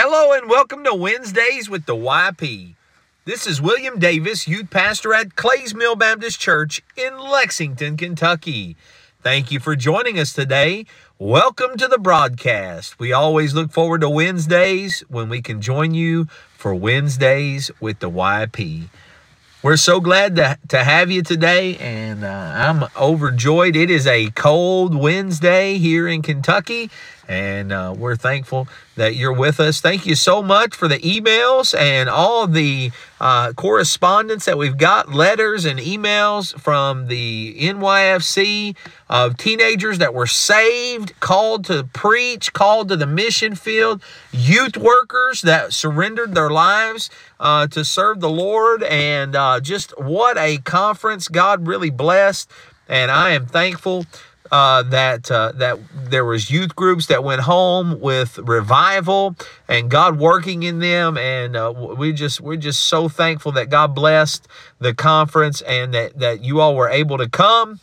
Hello and welcome to Wednesdays with the YP. This is William Davis, youth pastor at Clays Mill Baptist Church in Lexington, Kentucky. Thank you for joining us today. Welcome to the broadcast. We always look forward to Wednesdays when we can join you for Wednesdays with the YP. We're so glad to, to have you today, and uh, I'm overjoyed. It is a cold Wednesday here in Kentucky, and uh, we're thankful that you're with us. Thank you so much for the emails and all the uh, correspondence that we've got, letters and emails from the NYFC of teenagers that were saved, called to preach, called to the mission field, youth workers that surrendered their lives uh, to serve the Lord, and uh, just what a conference God really blessed. And I am thankful uh, that uh, that there was youth groups that went home with revival and God working in them, and uh, we just we're just so thankful that God blessed the conference and that that you all were able to come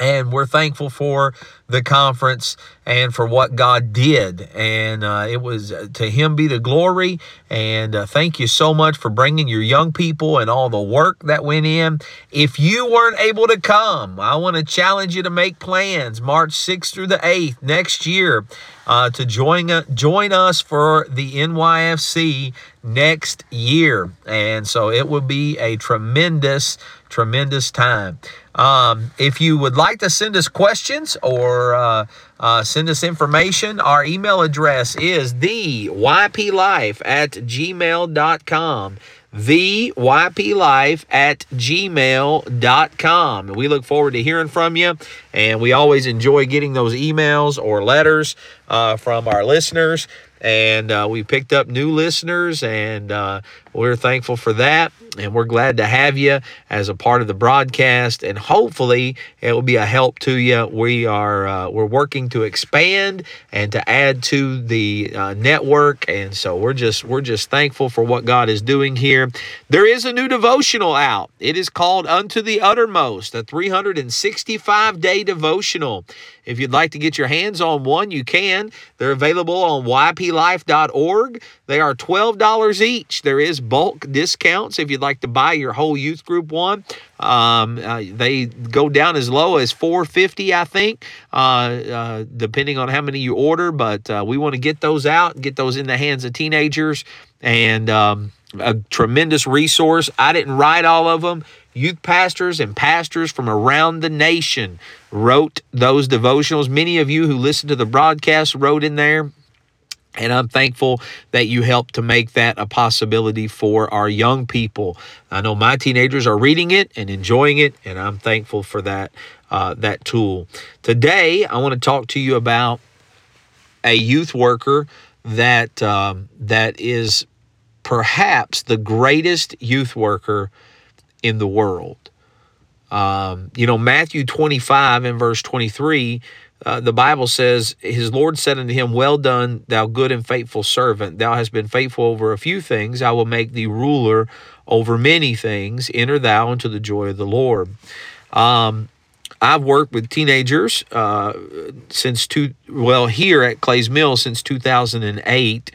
and we're thankful for the conference and for what God did. And uh, it was uh, to Him be the glory. And uh, thank you so much for bringing your young people and all the work that went in. If you weren't able to come, I want to challenge you to make plans March 6th through the 8th next year uh, to join, uh, join us for the NYFC next year. And so it will be a tremendous, tremendous time. Um, if you would like to send us questions or uh, uh, send us information, our email address is the yplife at gmail.com. The yplife at gmail.com. We look forward to hearing from you, and we always enjoy getting those emails or letters uh, from our listeners and uh, we picked up new listeners, and uh, we're thankful for that. And we're glad to have you as a part of the broadcast, and hopefully it will be a help to you. We are uh, we're working to expand and to add to the uh, network, and so we're just we're just thankful for what God is doing here. There is a new devotional out. It is called "Unto the Uttermost," a 365 day devotional. If you'd like to get your hands on one, you can. They're available on yplife.org. They are $12 each. There is bulk discounts if you'd like to buy your whole youth group one. Um, uh, they go down as low as 450 I think, uh, uh, depending on how many you order. But uh, we want to get those out get those in the hands of teenagers. And um, a tremendous resource. I didn't write all of them youth pastors and pastors from around the nation wrote those devotionals. Many of you who listen to the broadcast wrote in there. And I'm thankful that you helped to make that a possibility for our young people. I know my teenagers are reading it and enjoying it, and I'm thankful for that uh, that tool. Today, I want to talk to you about a youth worker that um, that is perhaps the greatest youth worker in the world. Um, you know, Matthew 25 and verse 23, uh, the Bible says, His Lord said unto him, Well done, thou good and faithful servant. Thou hast been faithful over a few things. I will make thee ruler over many things. Enter thou into the joy of the Lord. Um, I've worked with teenagers uh, since two, well, here at Clays Mill since 2008,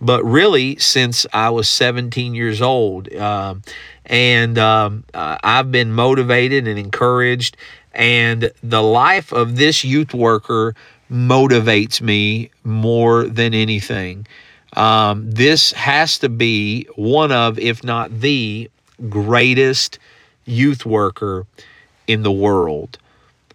but really since I was 17 years old. Um, and um, uh, I've been motivated and encouraged. And the life of this youth worker motivates me more than anything. Um, this has to be one of, if not the greatest youth worker in the world.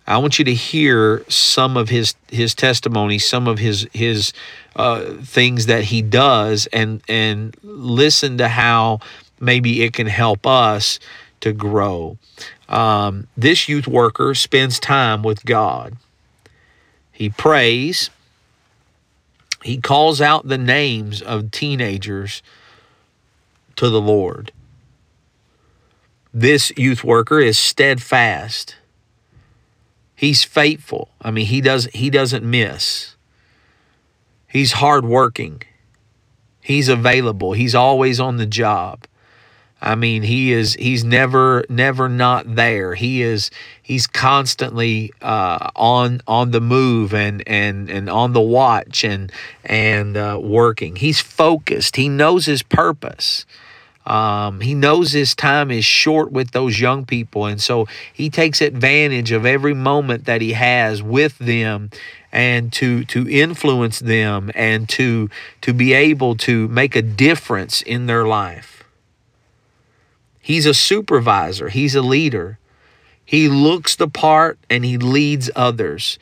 I want you to hear some of his his testimony, some of his his uh, things that he does, and and listen to how maybe it can help us to grow. Um, this youth worker spends time with God. He prays. He calls out the names of teenagers to the Lord. This youth worker is steadfast. He's faithful. I mean, he does he doesn't miss. He's hardworking. He's available. He's always on the job. I mean, he is he's never never not there. He is he's constantly uh, on on the move and and and on the watch and and uh, working. He's focused. He knows his purpose. Um, he knows his time is short with those young people, and so he takes advantage of every moment that he has with them, and to to influence them and to to be able to make a difference in their life. He's a supervisor. He's a leader. He looks the part and he leads others.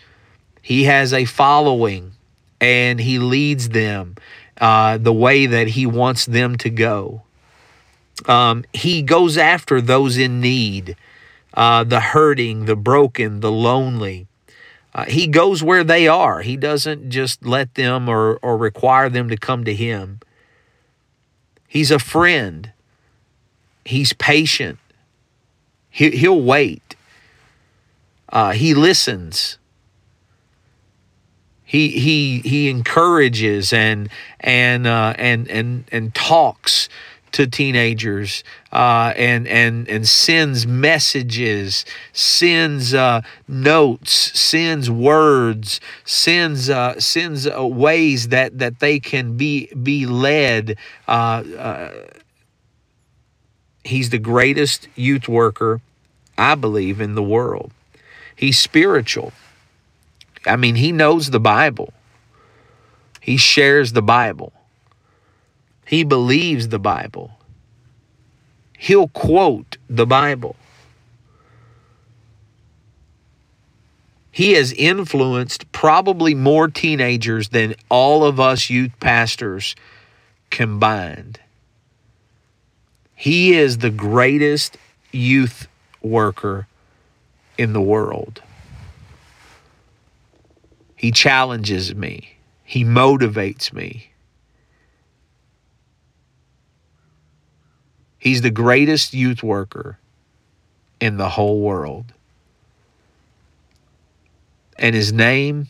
He has a following and he leads them uh, the way that he wants them to go. Um, he goes after those in need, uh, the hurting, the broken, the lonely. Uh, he goes where they are. He doesn't just let them or, or require them to come to him. He's a friend. He's patient. He, he'll wait. Uh, he listens. He he he encourages and and uh, and and and talks to teenagers uh, and and and sends messages, sends uh, notes, sends words, sends uh, sends uh, ways that that they can be be led. He's the greatest youth worker, I believe, in the world. He's spiritual. I mean, he knows the Bible. He shares the Bible. He believes the Bible. He'll quote the Bible. He has influenced probably more teenagers than all of us youth pastors combined. He is the greatest youth worker in the world. He challenges me, he motivates me. He's the greatest youth worker in the whole world. And his name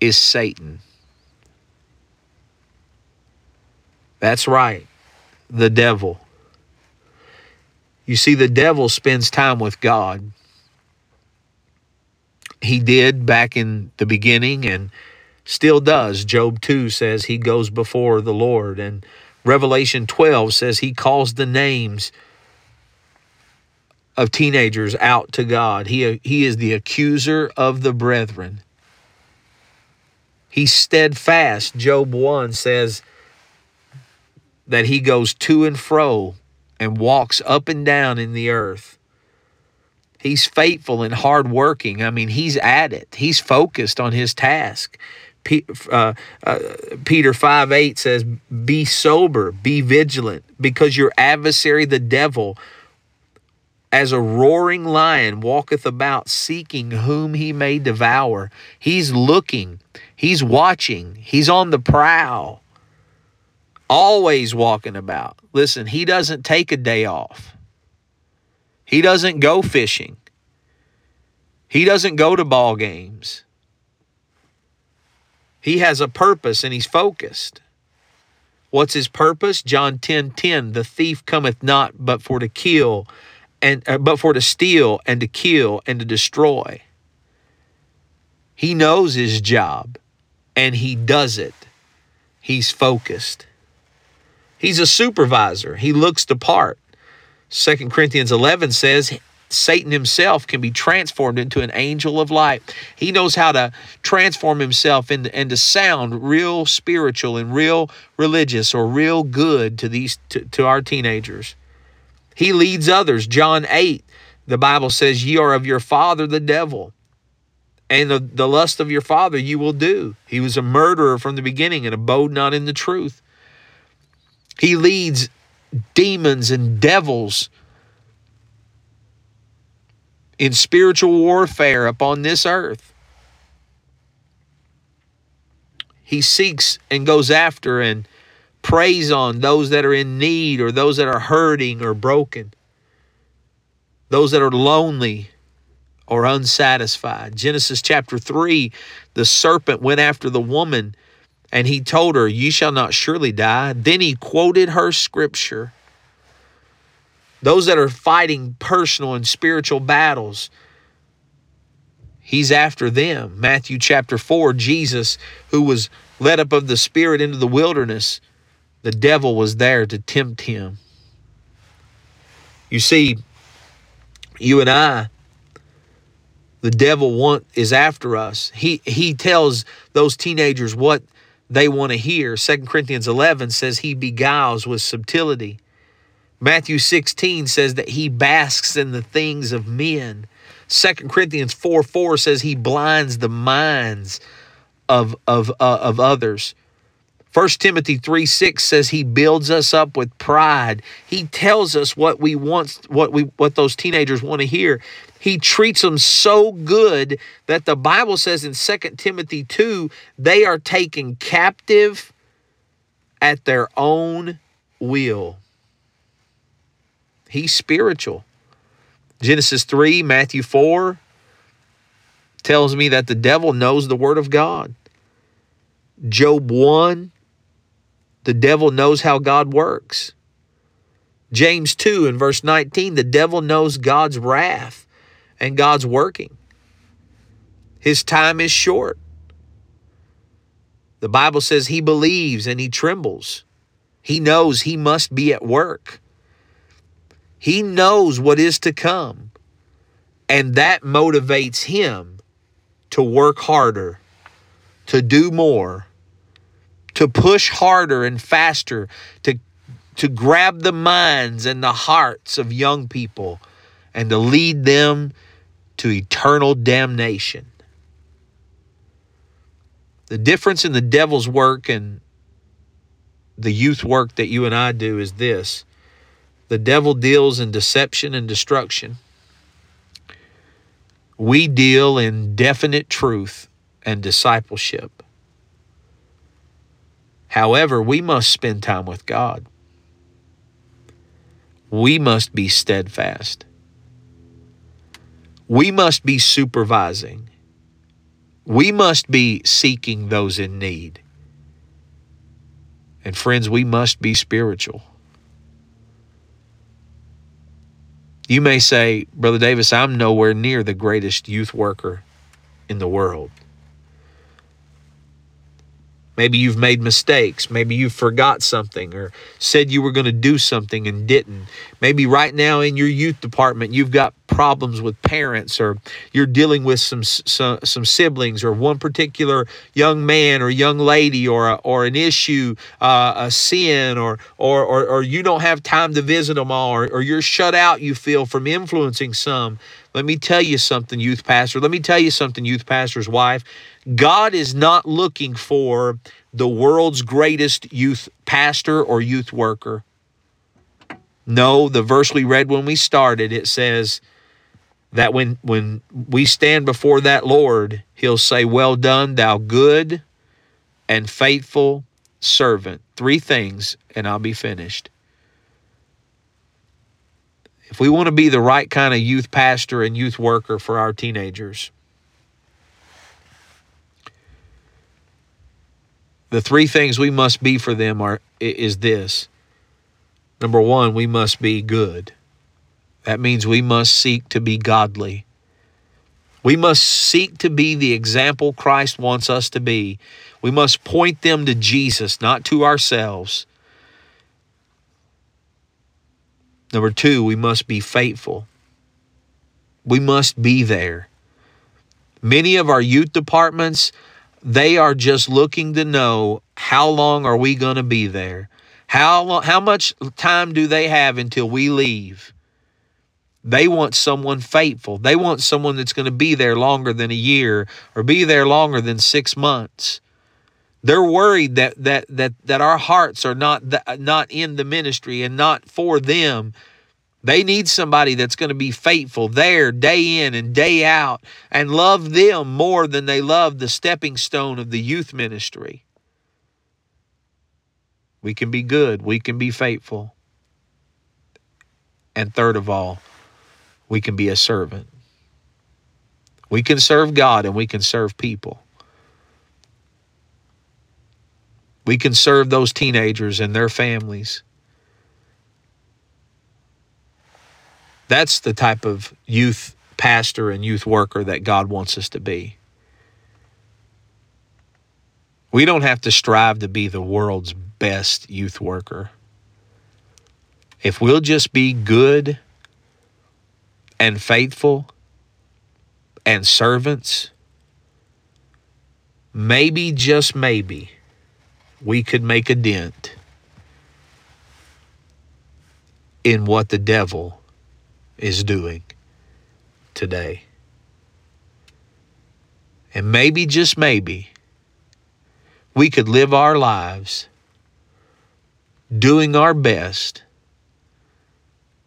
is Satan. That's right, the devil. You see, the devil spends time with God. He did back in the beginning and still does. Job 2 says he goes before the Lord. And Revelation 12 says he calls the names of teenagers out to God. He, he is the accuser of the brethren. He's steadfast. Job 1 says that he goes to and fro and walks up and down in the earth. He's faithful and hardworking. I mean, he's at it. He's focused on his task. Uh, uh, Peter 5 8 says, Be sober, be vigilant, because your adversary, the devil, as a roaring lion, walketh about seeking whom he may devour. He's looking, he's watching, he's on the prowl, always walking about. Listen, he doesn't take a day off, he doesn't go fishing, he doesn't go to ball games. He has a purpose and he's focused. What's his purpose? John 10 10, the thief cometh not but for to kill and uh, but for to steal and to kill and to destroy. He knows his job and he does it. He's focused. He's a supervisor. He looks the part. 2 Corinthians 11 says Satan himself can be transformed into an angel of light. He knows how to transform himself into, into sound real spiritual and real religious or real good to these to, to our teenagers. He leads others. John 8, the Bible says, Ye are of your father the devil, and the, the lust of your father you will do. He was a murderer from the beginning and abode not in the truth. He leads demons and devils in spiritual warfare upon this earth. He seeks and goes after and preys on those that are in need or those that are hurting or broken, those that are lonely or unsatisfied. Genesis chapter 3 the serpent went after the woman And he told her, You shall not surely die. Then he quoted her scripture. Those that are fighting personal and spiritual battles, he's after them. Matthew chapter 4, Jesus, who was led up of the Spirit into the wilderness, the devil was there to tempt him. You see, you and I, the devil want is after us. He he tells those teenagers what they want to hear. 2 Corinthians 11 says he beguiles with subtlety. Matthew 16 says that he basks in the things of men. 2 Corinthians 4 4 says he blinds the minds of, of, uh, of others. 1 Timothy 3 6 says he builds us up with pride. He tells us what we want, what we what those teenagers want to hear. He treats them so good that the Bible says in 2 Timothy 2, they are taken captive at their own will. He's spiritual. Genesis 3, Matthew 4 tells me that the devil knows the word of God. Job 1, the devil knows how God works. James 2 in verse 19, the devil knows God's wrath and God's working. His time is short. The Bible says he believes and he trembles. He knows he must be at work. He knows what is to come. And that motivates him to work harder, to do more, to push harder and faster, to, to grab the minds and the hearts of young people and to lead them to eternal damnation. The difference in the devil's work and the youth work that you and I do is this the devil deals in deception and destruction. We deal in definite truth and discipleship. However, we must spend time with God. We must be steadfast. We must be supervising. We must be seeking those in need. And friends, we must be spiritual. You may say, Brother Davis, I'm nowhere near the greatest youth worker in the world. Maybe you've made mistakes. Maybe you forgot something or said you were going to do something and didn't. Maybe right now in your youth department you've got problems with parents or you're dealing with some some, some siblings or one particular young man or young lady or a, or an issue, uh, a sin or, or or or you don't have time to visit them all or, or you're shut out you feel from influencing some. Let me tell you something, youth pastor. Let me tell you something, youth pastor's wife. God is not looking for the world's greatest youth pastor or youth worker. No, the verse we read when we started, it says that when when we stand before that Lord, he'll say, "Well done, thou good and faithful servant." Three things and I'll be finished. If we want to be the right kind of youth pastor and youth worker for our teenagers, the three things we must be for them are is this. Number 1, we must be good. That means we must seek to be godly. We must seek to be the example Christ wants us to be. We must point them to Jesus, not to ourselves. Number two, we must be faithful. We must be there. Many of our youth departments, they are just looking to know how long are we going to be there? How long, how much time do they have until we leave? They want someone faithful. They want someone that's going to be there longer than a year or be there longer than 6 months. They're worried that that that that our hearts are not not in the ministry and not for them. They need somebody that's going to be faithful there day in and day out and love them more than they love the stepping stone of the youth ministry. We can be good, we can be faithful. And third of all, we can be a servant. We can serve God and we can serve people. We can serve those teenagers and their families. That's the type of youth pastor and youth worker that God wants us to be. We don't have to strive to be the world's best youth worker. If we'll just be good and faithful and servants, maybe, just maybe, we could make a dent in what the devil is doing today. And maybe, just maybe, we could live our lives doing our best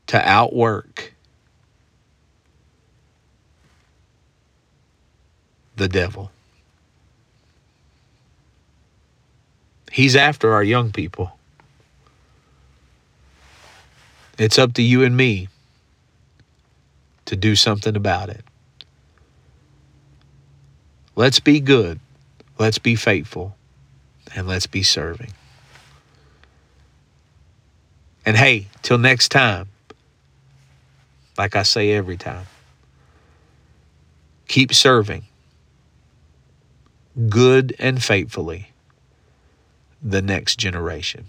to outwork the devil. He's after our young people. It's up to you and me to do something about it. Let's be good. Let's be faithful. And let's be serving. And hey, till next time, like I say every time, keep serving good and faithfully the next generation.